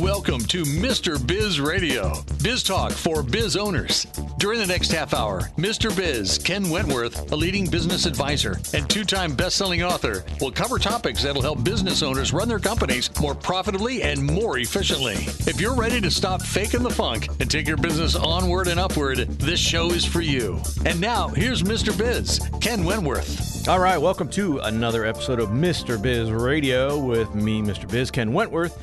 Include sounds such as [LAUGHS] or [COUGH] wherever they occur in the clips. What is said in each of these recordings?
Welcome to Mr. Biz Radio, biz talk for biz owners. During the next half hour, Mr. Biz, Ken Wentworth, a leading business advisor and two time best selling author, will cover topics that'll help business owners run their companies more profitably and more efficiently. If you're ready to stop faking the funk and take your business onward and upward, this show is for you. And now, here's Mr. Biz, Ken Wentworth. All right, welcome to another episode of Mr. Biz Radio with me, Mr. Biz, Ken Wentworth.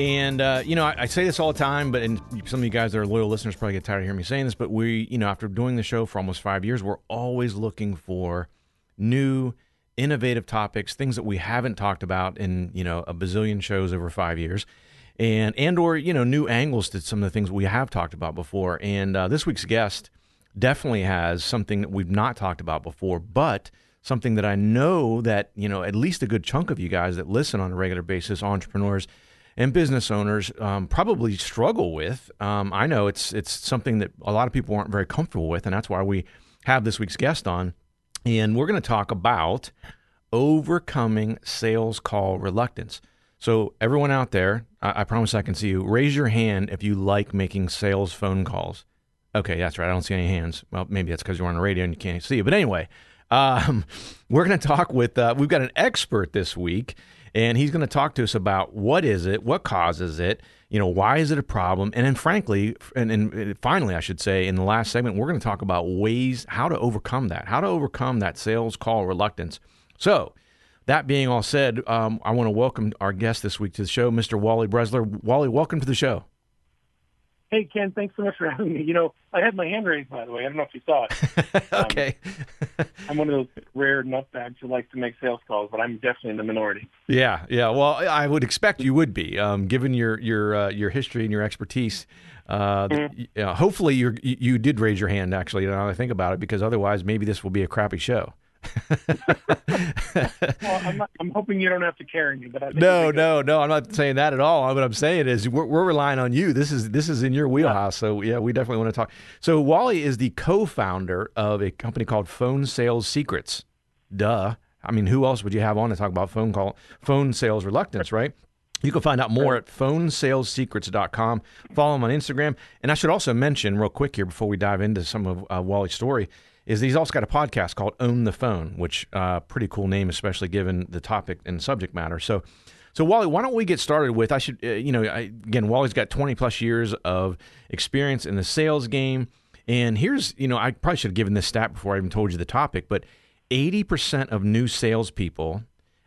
And uh, you know, I, I, say this all the time, but and some of you guys that are loyal listeners probably get tired of hearing me saying this. But we, you know, after doing the show for almost five years, we're always looking for new, innovative topics, things that we haven't talked about in you know a bazillion shows over five years, and and or you know new angles to some of the things we have talked about before. And uh, this week's guest definitely has something that we've not talked about before, but something that I know that you know at least a good chunk of you guys that listen on a regular basis, entrepreneurs and business owners um, probably struggle with. Um, I know it's it's something that a lot of people aren't very comfortable with, and that's why we have this week's guest on. And we're going to talk about overcoming sales call reluctance. So, everyone out there, I, I promise I can see you. Raise your hand if you like making sales phone calls. Okay, that's right. I don't see any hands. Well, maybe that's because you're on the radio and you can't see. But anyway, um, [LAUGHS] we're going to talk with, uh, we've got an expert this week and he's going to talk to us about what is it, what causes it, you know, why is it a problem, and then frankly, and, and finally, I should say, in the last segment, we're going to talk about ways how to overcome that, how to overcome that sales call reluctance. So. That being all said, um, I want to welcome our guest this week to the show, Mr. Wally Bresler. Wally, welcome to the show. Hey, Ken, thanks so much for having me. You know, I had my hand raised, by the way. I don't know if you saw it. [LAUGHS] okay. Um, [LAUGHS] I'm one of those rare nutbags who likes to make sales calls, but I'm definitely in the minority. Yeah, yeah. Well, I would expect you would be, um, given your your uh, your history and your expertise. Uh, mm-hmm. hopefully, you you did raise your hand. Actually, now I think about it, because otherwise, maybe this will be a crappy show. Well, I'm, not, I'm, hoping you don't have to carry me, but no, no, no. I'm not saying that at all. What I'm saying is we're, we're relying on you. This is this is in your wheelhouse. Yeah. So yeah, we definitely want to talk. So Wally is the co-founder of a company called Phone Sales Secrets. Duh. I mean, who else would you have on to talk about phone call phone sales reluctance, right? You can find out more at phonesalessecrets.com. Follow him on Instagram. And I should also mention, real quick here, before we dive into some of uh, Wally's story, is he's also got a podcast called Own the Phone, which uh, pretty cool name, especially given the topic and subject matter. So, so Wally, why don't we get started with? I should, uh, you know, I, again, Wally's got 20 plus years of experience in the sales game, and here's, you know, I probably should have given this stat before I even told you the topic, but 80% of new salespeople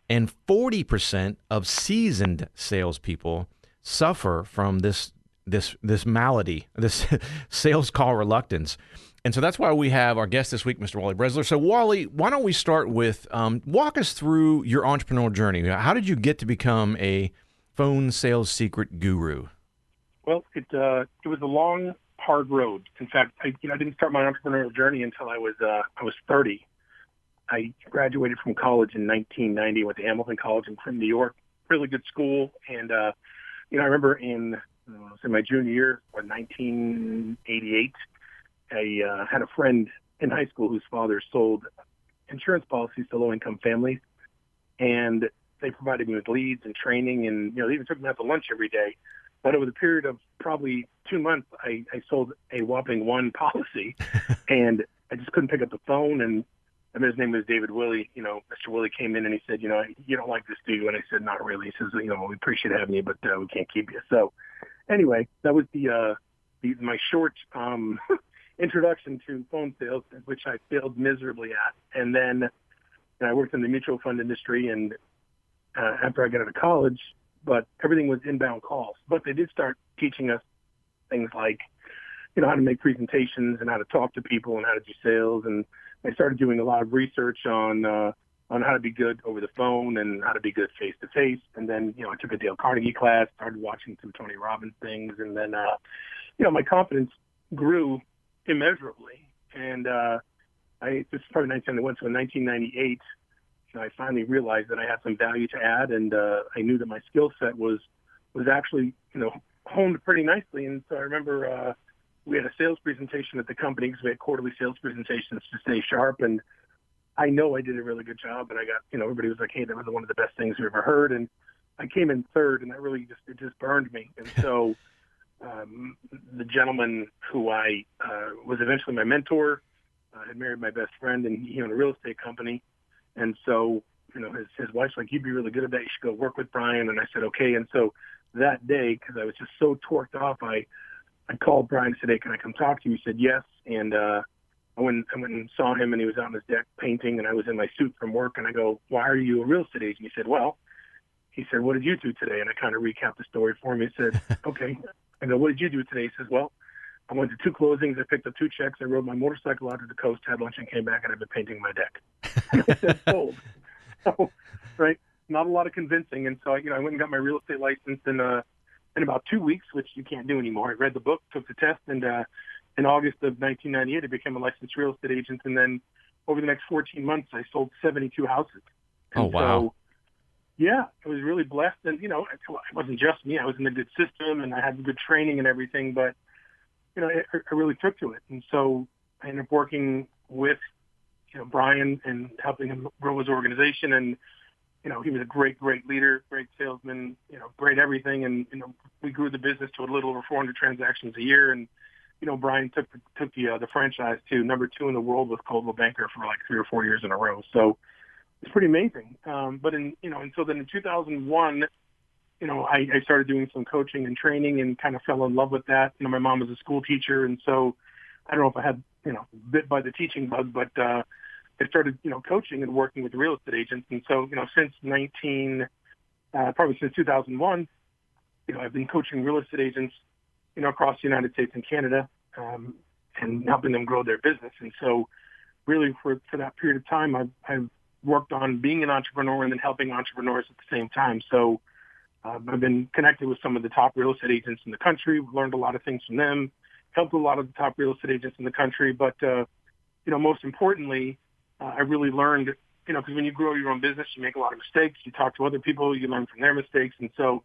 and 40% of seasoned salespeople suffer from this this this malady, this [LAUGHS] sales call reluctance. And so that's why we have our guest this week, Mr. Wally Bresler. So, Wally, why don't we start with um, walk us through your entrepreneurial journey? How did you get to become a phone sales secret guru? Well, it uh, it was a long, hard road. In fact, I, you know, I didn't start my entrepreneurial journey until I was uh, I was 30. I graduated from college in 1990. Went to Hamilton College in New York, really good school. And uh, you know, I remember in uh, say my junior year, or 1988 I uh, had a friend in high school whose father sold insurance policies to low-income families, and they provided me with leads and training, and you know they even took me out to lunch every day. But over the period of probably two months, I, I sold a whopping one [LAUGHS] policy, and I just couldn't pick up the phone. And I mean, his name was David Willie. You know, Mr. Willie came in and he said, you know, you don't like this, do you? And I said, not really. He says, you know, we appreciate having you, but uh, we can't keep you. So, anyway, that was the uh, the my short um, [LAUGHS] introduction to phone sales, which I failed miserably at. And then I worked in the mutual fund industry and uh, after I got out of college, but everything was inbound calls. But they did start teaching us things like, you know, how to make presentations and how to talk to people and how to do sales. And I started doing a lot of research on, uh, on how to be good over the phone and how to be good face to face. And then, you know, I took a Dale Carnegie class, started watching some Tony Robbins things. And then, uh, you know, my confidence grew immeasurably. And uh, I this is probably 1991, so in 1998, you know, I finally realized that I had some value to add, and uh, I knew that my skill set was was actually you know honed pretty nicely. And so I remember uh, we had a sales presentation at the company because we had quarterly sales presentations to stay sharp and. I know I did a really good job, and I got, you know, everybody was like, "Hey, that was one of the best things we ever heard." And I came in third, and that really just it just burned me. And so [LAUGHS] um, the gentleman who I uh, was eventually my mentor uh, had married my best friend, and he owned a real estate company. And so you know his his wife's like, you'd be really good at that. You should go work with Brian. And I said okay. And so that day, because I was just so torqued off, I I called Brian and said, hey, can I come talk to you? He said yes, and uh, I went, I went and saw him, and he was on his deck painting, and I was in my suit from work, and I go, why are you a real estate agent? He said, well, he said, what did you do today? And I kind of recapped the story for him. He said, [LAUGHS] okay. I go, what did you do today? He says, well, I went to two closings. I picked up two checks. I rode my motorcycle out to the coast, had lunch, and came back, and I've been painting my deck. I said, sold. So, right, not a lot of convincing. And so, you know, I went and got my real estate license in uh, in about two weeks, which you can't do anymore. I read the book, took the test, and uh, in August of 1998, I became a licensed real estate agent. And then over the next 14 months, I sold 72 houses. And oh, wow. So, yeah, I was really blessed. And, you know, it wasn't just me. I was in a good system and I had good training and everything. But, you know, I, I really took to it. And so I ended up working with, you know, Brian and helping him grow his organization. And, you know, he was a great, great leader, great salesman, you know, great everything. And, you know, we grew the business to a little over 400 transactions a year. And, you know, Brian took took the uh, the franchise to number two in the world with Coldwell Banker for like three or four years in a row. So it's pretty amazing. Um, but in you know, and so then in 2001, you know, I, I started doing some coaching and training and kind of fell in love with that. You know, my mom was a school teacher, and so I don't know if I had you know bit by the teaching bug, but uh, I started you know coaching and working with real estate agents. And so you know, since 19, uh, probably since 2001, you know, I've been coaching real estate agents you know, across the United States and Canada, um, and helping them grow their business. And so, really, for for that period of time, I've, I've worked on being an entrepreneur and then helping entrepreneurs at the same time. So, uh, I've been connected with some of the top real estate agents in the country. Learned a lot of things from them. Helped a lot of the top real estate agents in the country. But uh, you know, most importantly, uh, I really learned. You know, because when you grow your own business, you make a lot of mistakes. You talk to other people, you learn from their mistakes, and so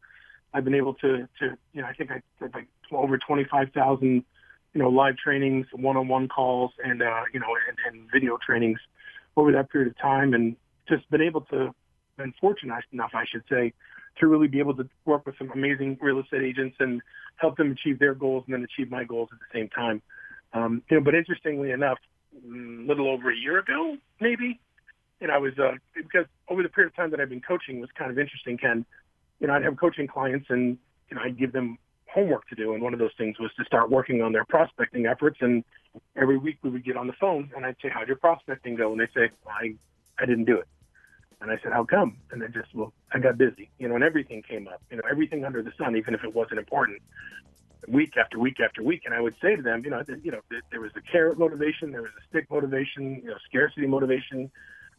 I've been able to, to you know, I think I did like over 25,000, you know, live trainings, one-on-one calls, and uh, you know, and, and video trainings over that period of time, and just been able to, been fortunate enough, I should say, to really be able to work with some amazing real estate agents and help them achieve their goals and then achieve my goals at the same time. Um, you know, but interestingly enough, a mm, little over a year ago, maybe, and I was uh, because over the period of time that I've been coaching was kind of interesting, Ken you know, I'd have coaching clients and, you know, I'd give them homework to do. And one of those things was to start working on their prospecting efforts. And every week we would get on the phone and I'd say, how'd your prospecting go? And they'd say, I, I didn't do it. And I said, how come? And they just, well, I got busy, you know, and everything came up, you know, everything under the sun, even if it wasn't important week after week after week. And I would say to them, you know, you know, there was a carrot motivation, there was a stick motivation, you know, scarcity motivation,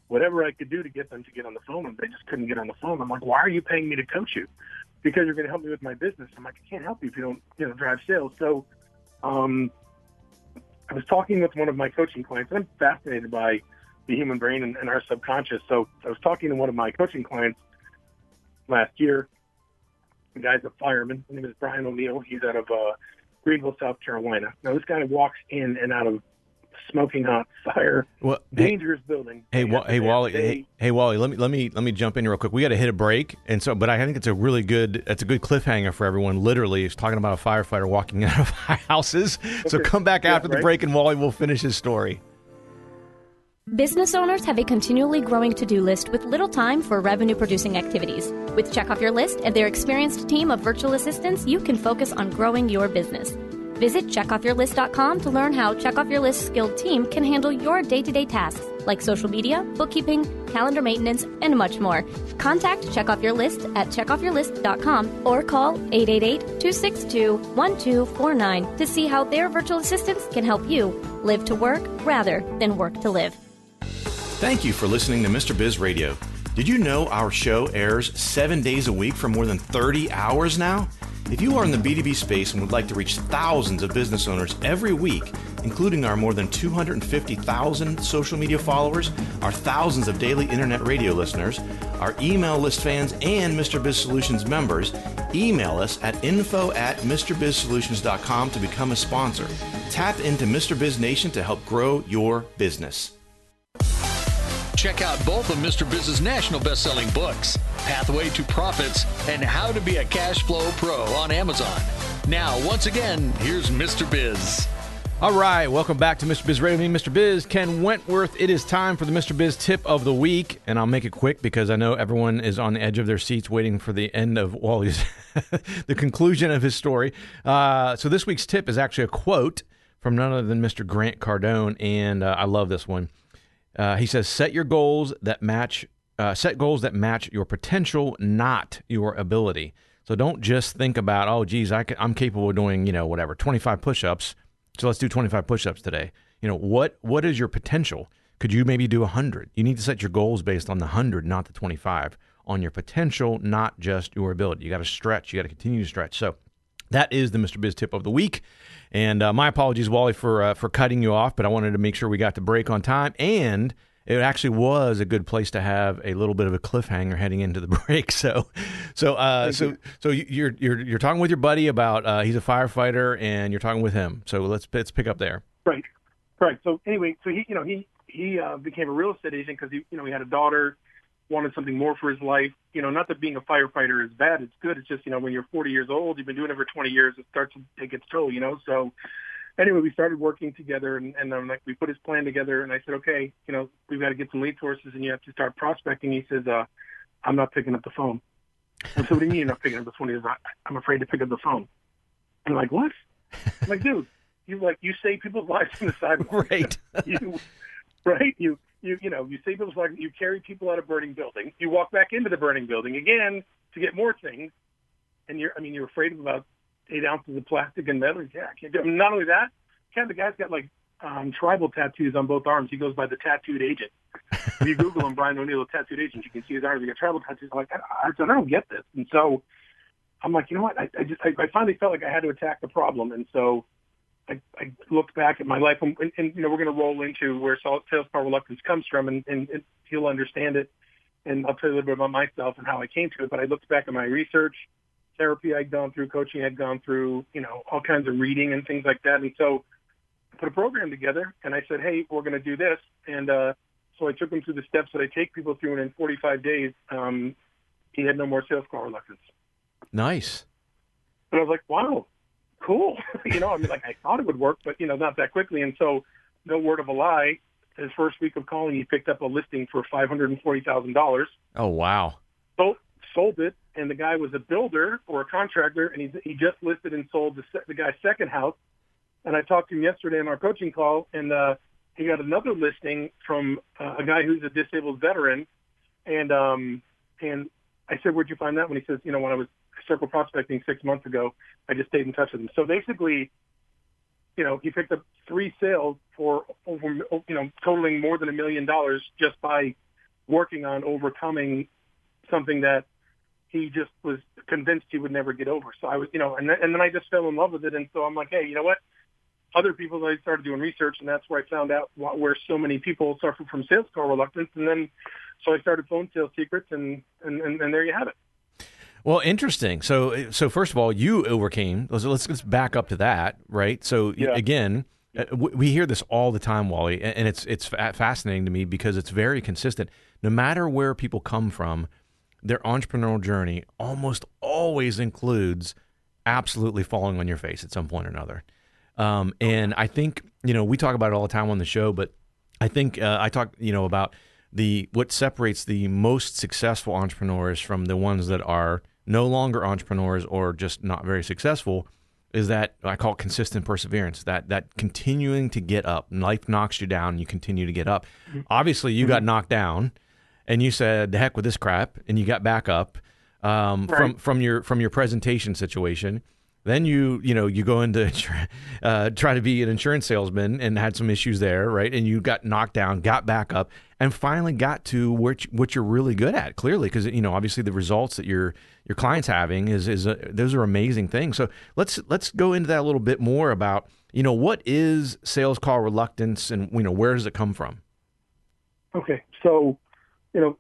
whatever I could do to get them to get on the phone, and they just couldn't get on the phone. I'm like, why are you paying me to coach you? Because you're going to help me with my business. I'm like, I can't help you if you don't, you know, drive sales. So, um, I was talking with one of my coaching clients. I'm fascinated by the human brain and, and our subconscious. So I was talking to one of my coaching clients last year. The guy's a fireman. His name is Brian O'Neill. He's out of uh, Greenville, South Carolina. Now this guy walks in and out of smoking hot fire, well, dangerous hey, building. Hey, wa- hey Wally, hey, hey, Wally, let me let me let me jump in real quick. We got to hit a break, and so, but I think it's a really good it's a good cliffhanger for everyone. Literally, it's talking about a firefighter walking [LAUGHS] out of houses. Okay. So come back yeah, after right? the break, and Wally will finish his story. Business owners have a continually growing to do list with little time for revenue producing activities. With Check Off Your List and their experienced team of virtual assistants, you can focus on growing your business. Visit checkoffyourlist.com to learn how Check Off Your List skilled team can handle your day to day tasks like social media, bookkeeping, calendar maintenance, and much more. Contact Check Off Your List at checkoffyourlist.com or call 888 262 1249 to see how their virtual assistants can help you live to work rather than work to live. Thank you for listening to Mr. Biz Radio. Did you know our show airs seven days a week for more than 30 hours now? If you are in the B2B space and would like to reach thousands of business owners every week, including our more than 250,000 social media followers, our thousands of daily internet radio listeners, our email list fans, and Mr. Biz Solutions members, email us at info at MrBizSolutions.com to become a sponsor. Tap into Mr. Biz Nation to help grow your business. Check out both of Mr. Biz's national best-selling books, Pathway to Profits and How to Be a Cash Flow Pro on Amazon. Now, once again, here's Mr. Biz. All right, welcome back to Mr. Biz Radio. Me, Mr. Biz, Ken Wentworth. It is time for the Mr. Biz tip of the week, and I'll make it quick because I know everyone is on the edge of their seats waiting for the end of Wally's, [LAUGHS] the conclusion of his story. Uh, so this week's tip is actually a quote from none other than Mr. Grant Cardone, and uh, I love this one. Uh, he says, "Set your goals that match. Uh, set goals that match your potential, not your ability. So don't just think about, oh, geez, I am capable of doing, you know, whatever, 25 push-ups." So let's do 25 push-ups today. You know, what what is your potential? Could you maybe do 100? You need to set your goals based on the 100, not the 25, on your potential, not just your ability. You got to stretch, you got to continue to stretch. So that is the Mr. Biz tip of the week. And uh, my apologies, Wally, for uh, for cutting you off, but I wanted to make sure we got the break on time and it actually was a good place to have a little bit of a cliffhanger heading into the [LAUGHS] break. So, so, uh, so, so you're you're you're talking with your buddy about uh, he's a firefighter, and you're talking with him. So let's let's pick up there. Right, right. So anyway, so he you know he he uh, became a real estate agent because he you know he had a daughter, wanted something more for his life. You know, not that being a firefighter is bad; it's good. It's just you know when you're 40 years old, you've been doing it for 20 years, it starts to take its toll. You know, so anyway, we started working together, and, and I'm like, we put his plan together, and I said, okay, you know, we've got to get some lead sources, and you have to start prospecting. He says, uh, I'm not picking up the phone. I said, what do you mean you're not picking up the phone? He says, I'm afraid to pick up the phone. I'm like, what? I'm like, dude, you like you save people's [LAUGHS] lives on the sidewalk, right? [LAUGHS] you, right? You you you know you save people's lives. You carry people out of burning buildings. You walk back into the burning building again to get more things, and you're I mean you're afraid of about eight ounces of plastic and metal. Yeah, I can't do it. Not only that, Ken, the guy's got like um, tribal tattoos on both arms. He goes by the tattooed agent. if you Google him, Brian O'Neill, tattooed agent, you can see his arms. He got tribal tattoos. I'm like, I, I, I don't get this. And so I'm like, you know what? I, I just, I, I finally felt like I had to attack the problem. And so I, I looked back at my life, and, and, you know, we're going to roll into where sales power reluctance comes from, and, and, and he'll understand it. And I'll tell you a little bit about myself and how I came to it. But I looked back at my research therapy I'd gone through, coaching I'd gone through, you know, all kinds of reading and things like that. And so I put a program together and I said, hey, we're going to do this. And uh, so I took him through the steps that I take people through. And in 45 days, um, he had no more sales call reluctance. Nice. And I was like, wow, cool. [LAUGHS] you know, I mean, like I thought it would work, but, you know, not that quickly. And so no word of a lie, his first week of calling, he picked up a listing for $540,000. Oh, wow. So sold it, and the guy was a builder or a contractor, and he he just listed and sold the the guy's second house. And I talked to him yesterday in our coaching call, and uh, he got another listing from uh, a guy who's a disabled veteran, and um, and I said, "Where'd you find that?" When he says, "You know, when I was circle prospecting six months ago, I just stayed in touch with him." So basically, you know, he picked up three sales for over, you know, totaling more than a million dollars just by working on overcoming something that he just was convinced he would never get over. So I was, you know, and then, and then I just fell in love with it. And so I'm like, hey, you know what? Other people, I started doing research, and that's where I found out where so many people suffer from sales call reluctance. And then, so I started Phone Sales Secrets, and and, and, and there you have it. Well, interesting. So, so first of all, you overcame. Let's let's, back up to that, right? So yeah. again, uh, we hear this all the time, Wally, and it's it's fascinating to me because it's very consistent. No matter where people come from, their entrepreneurial journey almost always includes absolutely falling on your face at some point or another. Um, and I think you know we talk about it all the time on the show, but I think uh, I talk you know about the what separates the most successful entrepreneurs from the ones that are no longer entrepreneurs or just not very successful is that I call it consistent perseverance. That that continuing to get up. Life knocks you down, you continue to get up. Mm-hmm. Obviously, you mm-hmm. got knocked down and you said, "The heck with this crap," and you got back up um, right. from from your from your presentation situation. Then you you know you go into [LAUGHS] uh, try to be an insurance salesman and had some issues there, right? And you got knocked down, got back up, and finally got to what what you're really good at. Clearly, because you know obviously the results that your your clients having is is a, those are amazing things. So let's let's go into that a little bit more about you know what is sales call reluctance and you know where does it come from? Okay, so you know,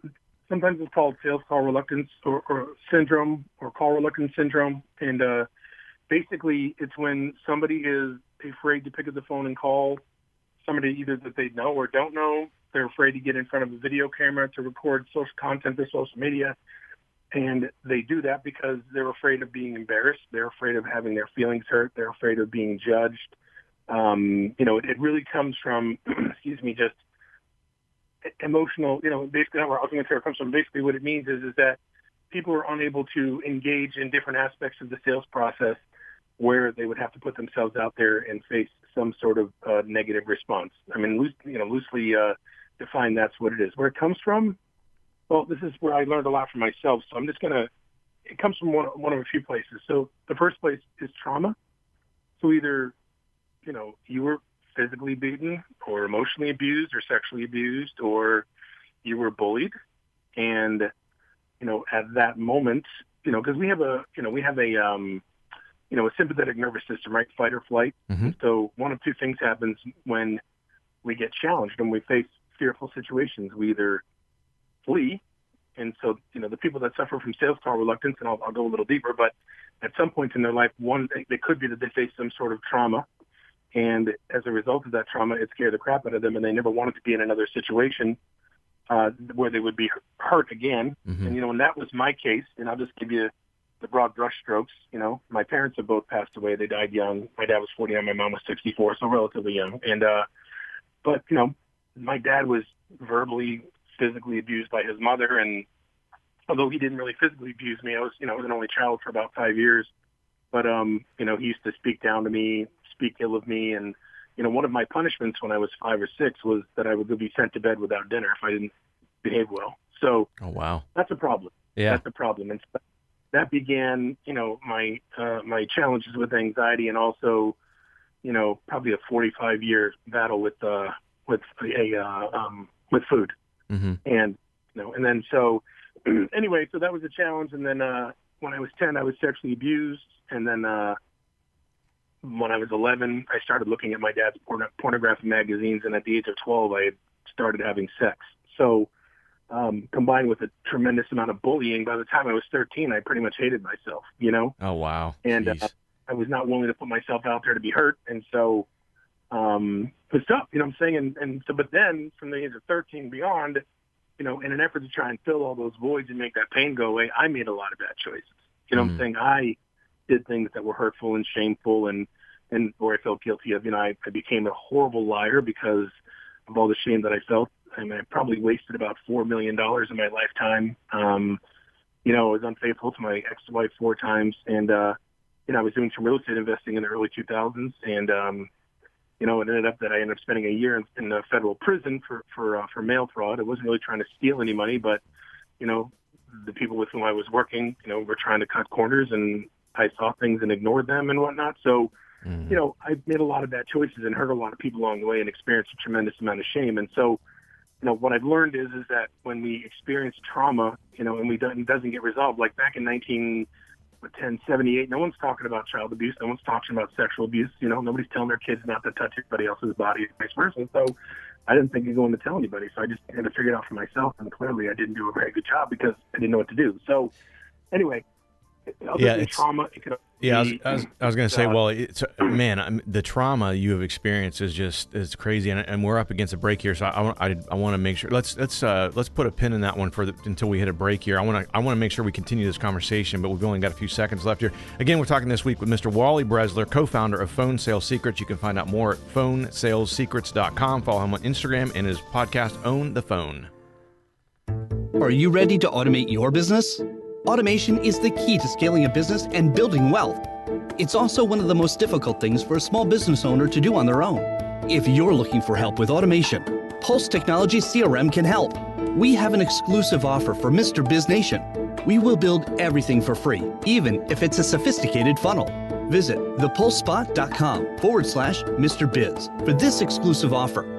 sometimes it's called sales call reluctance or, or syndrome or call reluctance syndrome. And uh, basically, it's when somebody is afraid to pick up the phone and call somebody either that they know or don't know, They're afraid to get in front of a video camera to record social content for social media. And they do that because they're afraid of being embarrassed. They're afraid of having their feelings hurt. They're afraid of being judged. Um, you know, it, it really comes from, [CLEARS THROAT] excuse me, just emotional, you know, basically, I was going to say it comes from basically what it means is, is that people are unable to engage in different aspects of the sales process where they would have to put themselves out there and face some sort of uh, negative response. I mean, loose, you know, loosely uh, defined, that's what it is. Where it comes from, well, this is where I learned a lot for myself. So I'm just going to, it comes from one, one of a few places. So the first place is trauma. So either, you know, you were physically beaten or emotionally abused or sexually abused or you were bullied. And, you know, at that moment, you know, because we have a, you know, we have a, um, you know, a sympathetic nervous system, right? Fight or flight. Mm-hmm. So one of two things happens when we get challenged and we face fearful situations. We either flee, and so you know the people that suffer from sales call reluctance, and I'll, I'll go a little deeper, but at some point in their life, one it could be that they face some sort of trauma, and as a result of that trauma, it scared the crap out of them, and they never wanted to be in another situation uh, where they would be hurt again. Mhm. And you know, and that was my case. And I'll just give you the broad brush strokes. You know, my parents have both passed away. They died young. My dad was 49. My mom was 64, so relatively young. And uh, but you know, my dad was verbally, physically abused by his mother, and although he didn't really physically abuse me, I was you know I was an only child for about five years. But um, you know, he used to speak down to me, speak ill of me, and you know, one of my punishments when I was five or six was that I would be sent to bed without dinner if I didn't behave well. So Oh wow. that's a problem. Yeah. That's a problem. And so that began, you know, my uh, my challenges with anxiety and also, you know, probably a 45 year battle with uh, with a uh, um, with food Mm-hmm. and you know, and then so [CLEARS THROAT] anyway, so that was a challenge. And then uh, when I was 10, I was sexually abused, and then uh, when I was 11, I started looking at my dad's porn- pornographic magazines, and at the age of 12, I had started having sex. So um, combined with a tremendous amount of bullying, by the time I was 13, I pretty much hated myself, you know Oh wow. and uh, I was not willing to put myself out there to be hurt, and so um, it was tough. You know what I'm saying? And and so, but then from the age of 13 beyond, you know, in an effort to try and fill all those voids and make that pain go away, I made a lot of bad choices. You know what Mm. I'm saying? I did things that were hurtful and shameful, and and or I felt guilty of. You know, I, I became a horrible liar because of all the shame that I felt. I mean, I probably wasted about four million dollars in my lifetime. Um, you know, I was unfaithful to my ex-wife four times, and uh, you know, I was doing some real estate investing in the early 2000s, and um, you know, it ended up that I ended up spending a year in, in the federal prison for for uh, for mail fraud. I wasn't really trying to steal any money, but you know, the people with whom I was working, you know, were trying to cut corners, and I saw things and ignored them and whatnot. So, Mhm. you know, I made a lot of bad choices and hurt a lot of people along the way, and experienced a tremendous amount of shame. And so, you know, what I've learned is is that when we experience trauma, you know, and we don't, it doesn't get resolved, like back in 1978, no one's talking about child abuse, no one's talking about sexual abuse. You know, nobody's telling their kids not to touch anybody else's body, vice versa. So, I didn't think of going to tell anybody, so I just had to figure it out for myself. And clearly, I didn't do a very good job because I didn't know what to do. So, anyway, other Yeah, than it's- trauma, it could Yeah, I was, be- I was, I was going to say, uh, well, it's, man, I'm, the trauma you have experienced is just is crazy, and, and we're up against a break here, so I, want I, I want to make sure let's let's uh, let's put a pin in that one for the, until we hit a break here. I want to I want to make sure we continue this conversation, but we've only got a few seconds left here. Again, we're talking this week with Mr. Wally Bresler, co-founder of Phone Sales Secrets. You can find out more at phonesalessecrets.com. Follow him on Instagram and his podcast, Own the Phone. Are you ready to automate your business? Automation is the key to scaling a business and building wealth. It's also one of the most difficult things for a small business owner to do on their own. If you're looking for help with automation, Pulse Technology CRM can help. We have an exclusive offer for Mr. Biz Nation. We will build everything for free, even if it's a sophisticated funnel. Visit thepulsespot.com forward slash Mr. Biz for this exclusive offer.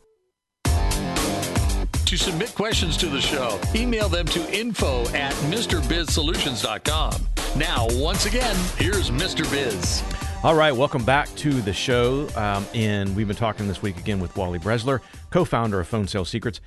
To submit questions to the show, email them to info at MrBizSolutions.com. Now, once again, here's Mr. Biz. All right, welcome back to the show. Um, and we've been talking this week again with Wally Bresler, co founder of Phone Sales Secrets.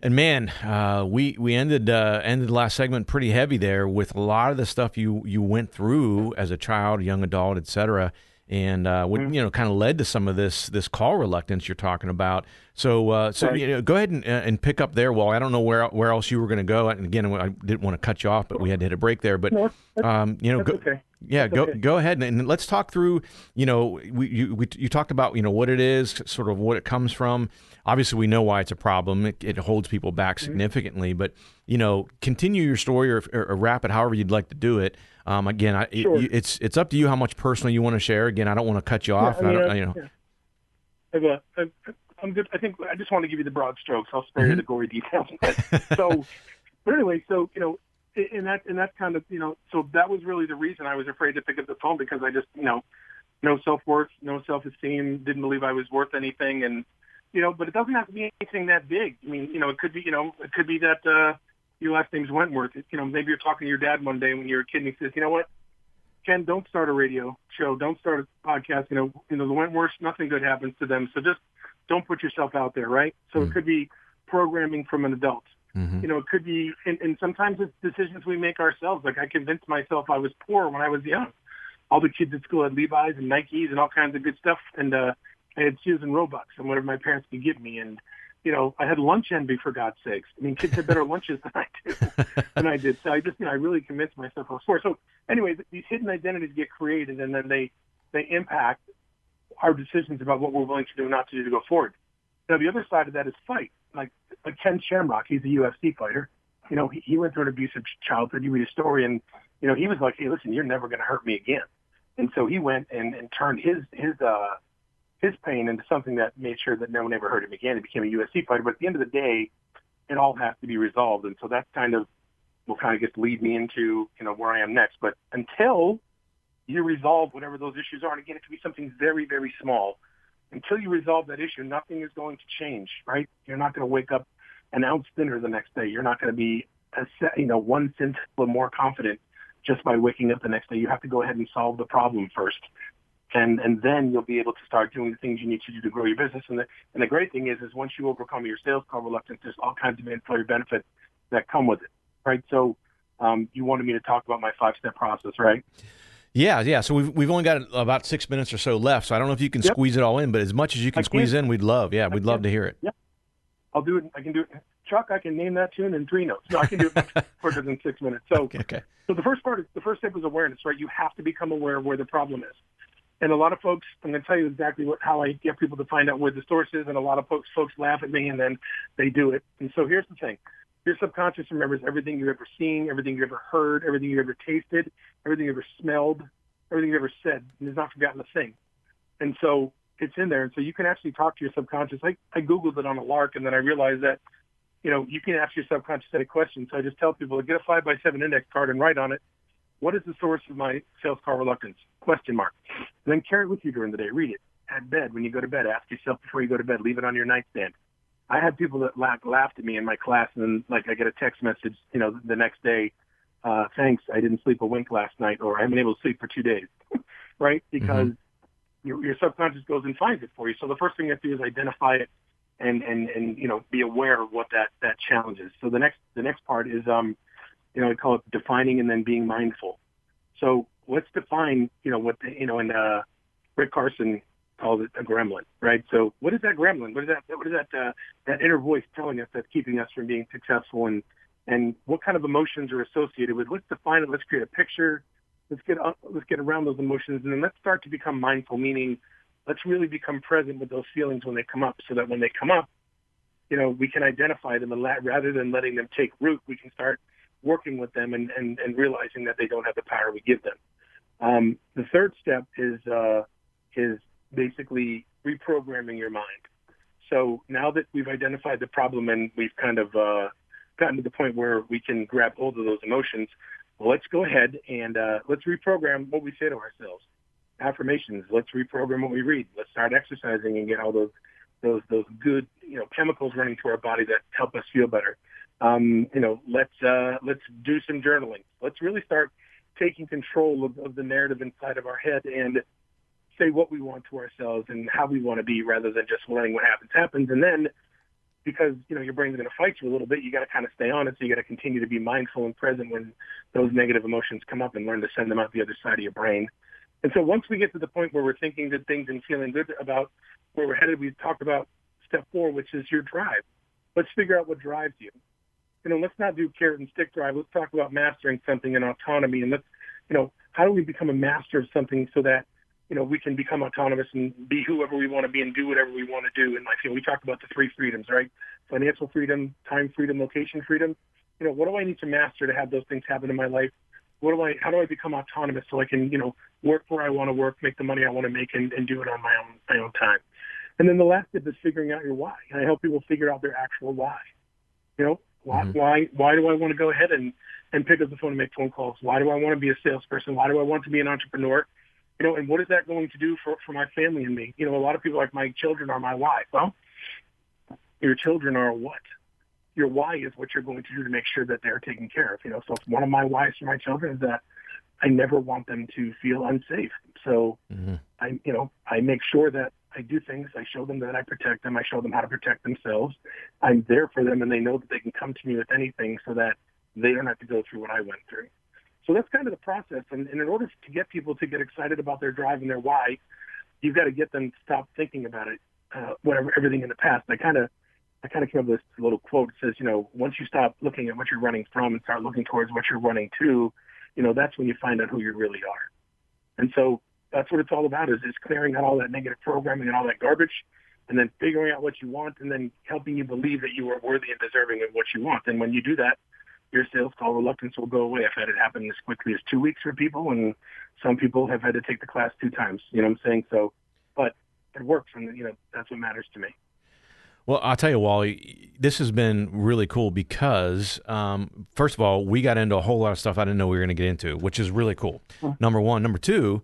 And man, uh, we we ended uh, ended the last segment pretty heavy there with a lot of the stuff you you went through as a child, young adult, etc and uh, what mm-hmm. you know kind of led to some of this this call reluctance you're talking about. So uh, so you know, go ahead and, uh, and pick up there. Well, I don't know where where else you were going to go. And again, I didn't want to cut you off, but we had to hit a break there. But um, you know, go, okay. yeah, go okay. go ahead and, and, let's talk through. You know, we you we, you talked about you know what it is, sort of what it comes from. Obviously, we know why it's a problem. It, it holds people back mm-hmm. significantly. Mm-hmm. But you know, continue your story or, or, or wrap it however you'd like to do it. Um, again, I, sure. it, it's it's up to you how much personal you want to share. Again, I don't want to cut you off. Yeah, I mean, I you know. Yeah. I've, uh, I'm good. I think I just want to give you the broad strokes. I'll spare mm-hmm. you the gory details. [LAUGHS] so, but anyway, so you know, and that and that kind of you know, so that was really the reason I was afraid to pick up the phone because I just you know, no self worth, no self esteem, didn't believe I was worth anything, and you know, but it doesn't have to be anything that big. I mean, you know, it could be you know, it could be that. uh your last name's Wentworth. You know, maybe you're talking to your dad one day when you're a kid, and he says, "You know what, Ken, don't start a radio show, don't start a podcast. You know, you know the Wentworths, nothing good happens to them. So just don't put yourself out there, right? So mm-hmm. it could be programming from an adult. Mm-hmm. You know, it could be, and, and sometimes it's decisions we make ourselves. Like I convinced myself I was poor when I was young. All the kids at school had Levi's and Nikes and all kinds of good stuff, and uh, I had shoes and Robux and whatever my parents could give me, and you know, I had lunch envy for God's sakes. I mean, kids had better [LAUGHS] lunches than I do, [LAUGHS] than I did. So I just, you know, I really convinced myself I was poor. So anyway, these hidden identities get created, and then they they impact our decisions about what we're willing to do and not to do to go forward. Now, the other side of that is fight. Like, like Ken Shamrock, he's a UFC fighter. You know, he, he went through an abusive childhood. You read his story, and you know, he was like, "Hey, listen, you're never going to hurt me again." And so he went and, and turned his his uh, his pain into something that made sure that no one ever hurt him again. He became a UFC fighter. But at the end of the day, it all has to be resolved. And so that's kind of will kind of to lead me into, you know, where I am next. But until you resolve whatever those issues are, and again, it could be something very, very small. Until you resolve that issue, nothing is going to change, right? You're not going to wake up an ounce thinner the next day. You're not going to be, a, you know, one cent more confident just by waking up the next day. You have to go ahead and solve the problem first and and then you'll be able to start doing the things you need to do to grow your business. And the and the great thing is, is once you overcome your sales call reluctance, there's all kinds of employer benefits that come with it, right? So um, you wanted me to talk about my five step process, right? Yeah, yeah. So we've we've only got about six minutes or so left. So I don't know if you can yep. squeeze it all in, but as much as you can I squeeze in, we'd love. Yeah, we'd love to hear it. Yeah, I'll do it. I can do it. Chuck, I can name that tune in three notes. No, I can do it quicker [LAUGHS] than six minutes. So, okay, okay. So the first part is the first step is awareness, right? You have to become aware of where the problem is. And a lot of folks, I'm going to tell you exactly what, how I get people to find out where the source is. And a lot of folks, folks laugh at me and then they do it. And so here's the thing. Your subconscious remembers everything you've ever seen, everything you've ever heard, everything you've ever tasted, everything you've ever smelled, everything you've ever said. And it's not forgotten a thing. And so it's in there. And so you can actually talk to your subconscious. I, I Googled it on a lark and then I realized that, you know, you can ask your subconscious set of questions. So I just tell people to get a five by seven index card and write on it what is the source of my sales call reluctance? Question mark. And then carry it with you during the day. Read it at bed. When you go to bed, ask yourself before you go to bed. Leave it on your nightstand. I had people that laughed, laughed at me in my class, and then like I get a text message, you know, the next day. Uh, thanks, I didn't sleep a wink last night, or I haven't been able to sleep for two days, [LAUGHS] right? Because mm-hmm. your, your subconscious goes and finds it for you. So the first thing you have to do is identify it and and and you know be aware of what that that challenge is. So the next the next part is um you know, we call it defining and then being mindful. So let's define, you know, what, the, you know, and uh, Rick Carson calls it a gremlin, right? So what is that gremlin? What is that, what is that, uh, that inner voice telling us that's keeping us from being successful and, and what kind of emotions are associated with, let's define it. Let's create a picture. Let's get, uh, let's get around those emotions and then let's start to become mindful, meaning let's really become present with those feelings when they come up so that when they come up, you know, we can identify them and la- rather than letting them take root, we can start working with them and, and, and realizing that they don't have the power we give them. Um, the third step is uh, is basically reprogramming your mind. So now that we've identified the problem and we've kind of uh, gotten to the point where we can grab hold of those emotions, well, let's go ahead and uh, let's reprogram what we say to ourselves. affirmations. Let's reprogram what we read. Let's start exercising and get all those those those good you know chemicals running to our body that help us feel better. Um, you know, let's uh, let's do some journaling. Let's really start taking control of, of the narrative inside of our head and say what we want to ourselves and how we want to be, rather than just letting what happens happens. And then, because you know your brain's going to fight you a little bit, you got to kind of stay on it. So you got to continue to be mindful and present when those negative emotions come up, and learn to send them out the other side of your brain. And so once we get to the point where we're thinking good things and feeling good about where we're headed, we talked about step four, which is your drive. Let's figure out what drives you. You know, let's not do carrot and stick drive. Let's talk about mastering something and autonomy. And let's, you know, how do we become a master of something so that, you know, we can become autonomous and be whoever we want to be and do whatever we want to do in life. You know, we talked about the three freedoms, right? Financial freedom, time freedom, location freedom. You know, what do I need to master to have those things happen in my life? what do I, how do I become autonomous so I can, you know, work where I want to work, make the money I want to make, and, and do it on my own, my own time. And then the last step is figuring out your why. And I help people figure out their actual why. You know, why, mm-hmm. why, why do I want to go ahead and, and pick up the phone and make phone calls? Why do I want to be a salesperson? Why do I want to be an entrepreneur? You know, and what is that going to do for, for my family and me? You know, a lot of people like my children are my why. Well, your children are what? your why is what you're going to do to make sure that they're taken care of. You know, so one of my whys for my children is that I never want them to feel unsafe. So mm-hmm. I, you know, I make sure that I do things. I show them that I protect them. I show them how to protect themselves. I'm there for them, and they know that they can come to me with anything, so that they don't have to go through what I went through. So that's kind of the process. And, and in order to get people to get excited about their drive and their why, you've got to get them to stop thinking about it, uh, whatever everything in the past. I kind of I kind of came up with this little quote. It says, you know, once you stop looking at what you're running from and start looking towards what you're running to, you know, that's when you find out who you really are. And so that's what it's all about is, is clearing out all that negative programming and all that garbage and then figuring out what you want and then helping you believe that you are worthy and deserving of what you want. And when you do that, your sales call reluctance will go away. I've had it happen as quickly as two weeks for people, and some people have had to take the class two times. You know what I'm saying? So, but it works, and you know that's what matters to me. Well, I'll tell you, Wally, this has been really cool because, um, first of all, we got into a whole lot of stuff I didn't know we were going to get into, which is really cool. Number one. Number two,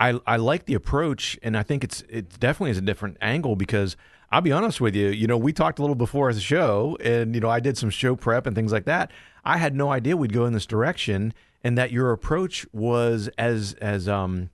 I, I like the approach, and I think it's it definitely is a different angle because I'll be honest with you, you know, we talked a little before a show, and, you know, I did some show prep and things like that. I had no idea we'd go in this direction and that your approach was as, as, um,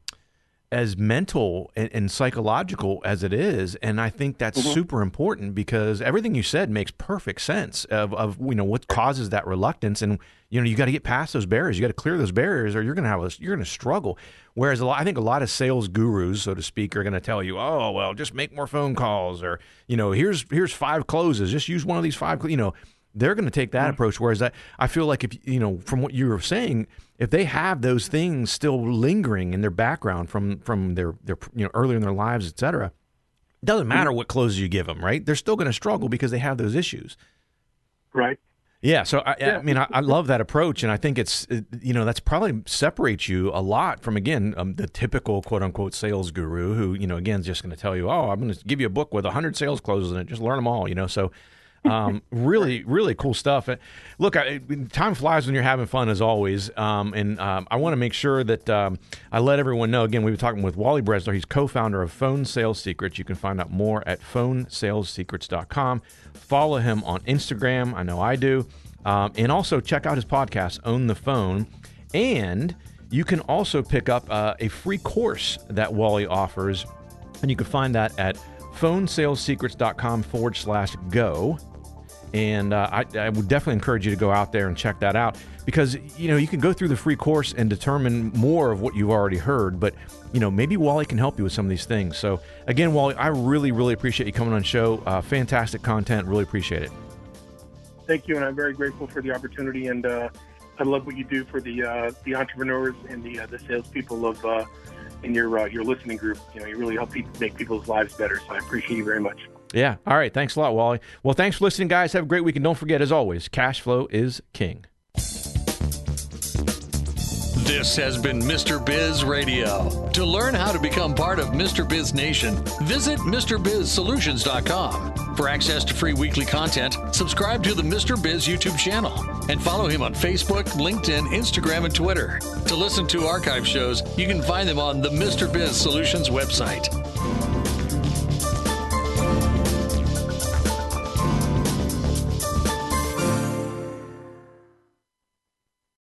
as mental and, and, psychological as it is and i think that's mm-hmm. super important because everything you said makes perfect sense of, of you know what causes that reluctance and you know you got to get past those barriers you got to clear those barriers or you're going to have a, you're going to struggle whereas a lot, i think a lot of sales gurus so to speak are going to tell you oh well just make more phone calls or you know here's here's five closes just use one of these five you know they're going to take that mm-hmm. approach. Whereas I, I feel like if you know from what you were saying, if they have those things still lingering in their background from from their their you know earlier in their lives, et cetera, it doesn't matter what closes you give them, right? They're still going to struggle because they have those issues. Right. Yeah, so I, yeah. I mean, I, I, love that approach, and I think it's you know that's probably separates you a lot from again um, the typical quote unquote sales guru who you know again is just going to tell you, oh, I'm going to give you a book with hundred sales closes in it, just learn them all, you know. So um, really, really cool stuff. Look, I, time flies when you're having fun, as always. Um, and um, I want to make sure that um, I let everyone know. Again, we were talking with Wally Bresler. He's co-founder of Phone Sales Secrets. You can find out more at phonesalessecrets.com. Follow him on Instagram. I know I do. Um, and also check out his podcast, Own the Phone. And you can also pick up uh, a free course that Wally offers. And you can find that at phonesalessecrets.com forward slash go. And uh, I, I, would definitely encourage you to go out there and check that out because you know you can go through the free course and determine more of what you've already heard. But you know maybe Wally can help you with some of these things. So again, Wally, I really really appreciate you coming on show. Uh, fantastic content. Really appreciate it. Thank you, and I'm very grateful for the opportunity. And uh, I love what you do for the uh, the entrepreneurs and the uh, the salespeople of uh, in your your listening group. You know, you really help people make people's lives better. So I appreciate you very much. Yeah. All right. Thanks a lot, Wally. Well, thanks for listening, guys. Have a great week. And don't forget, as always, cash flow is king. This has been Mr. Biz Radio. To learn how to become part of Mr. Biz Nation, visit MrBizSolutions.com. For access to free weekly content, subscribe to the Mr. Biz YouTube channel and follow him on Facebook, LinkedIn, Instagram, and Twitter. To listen to archive shows, you can find them on the Mr. Biz Solutions website.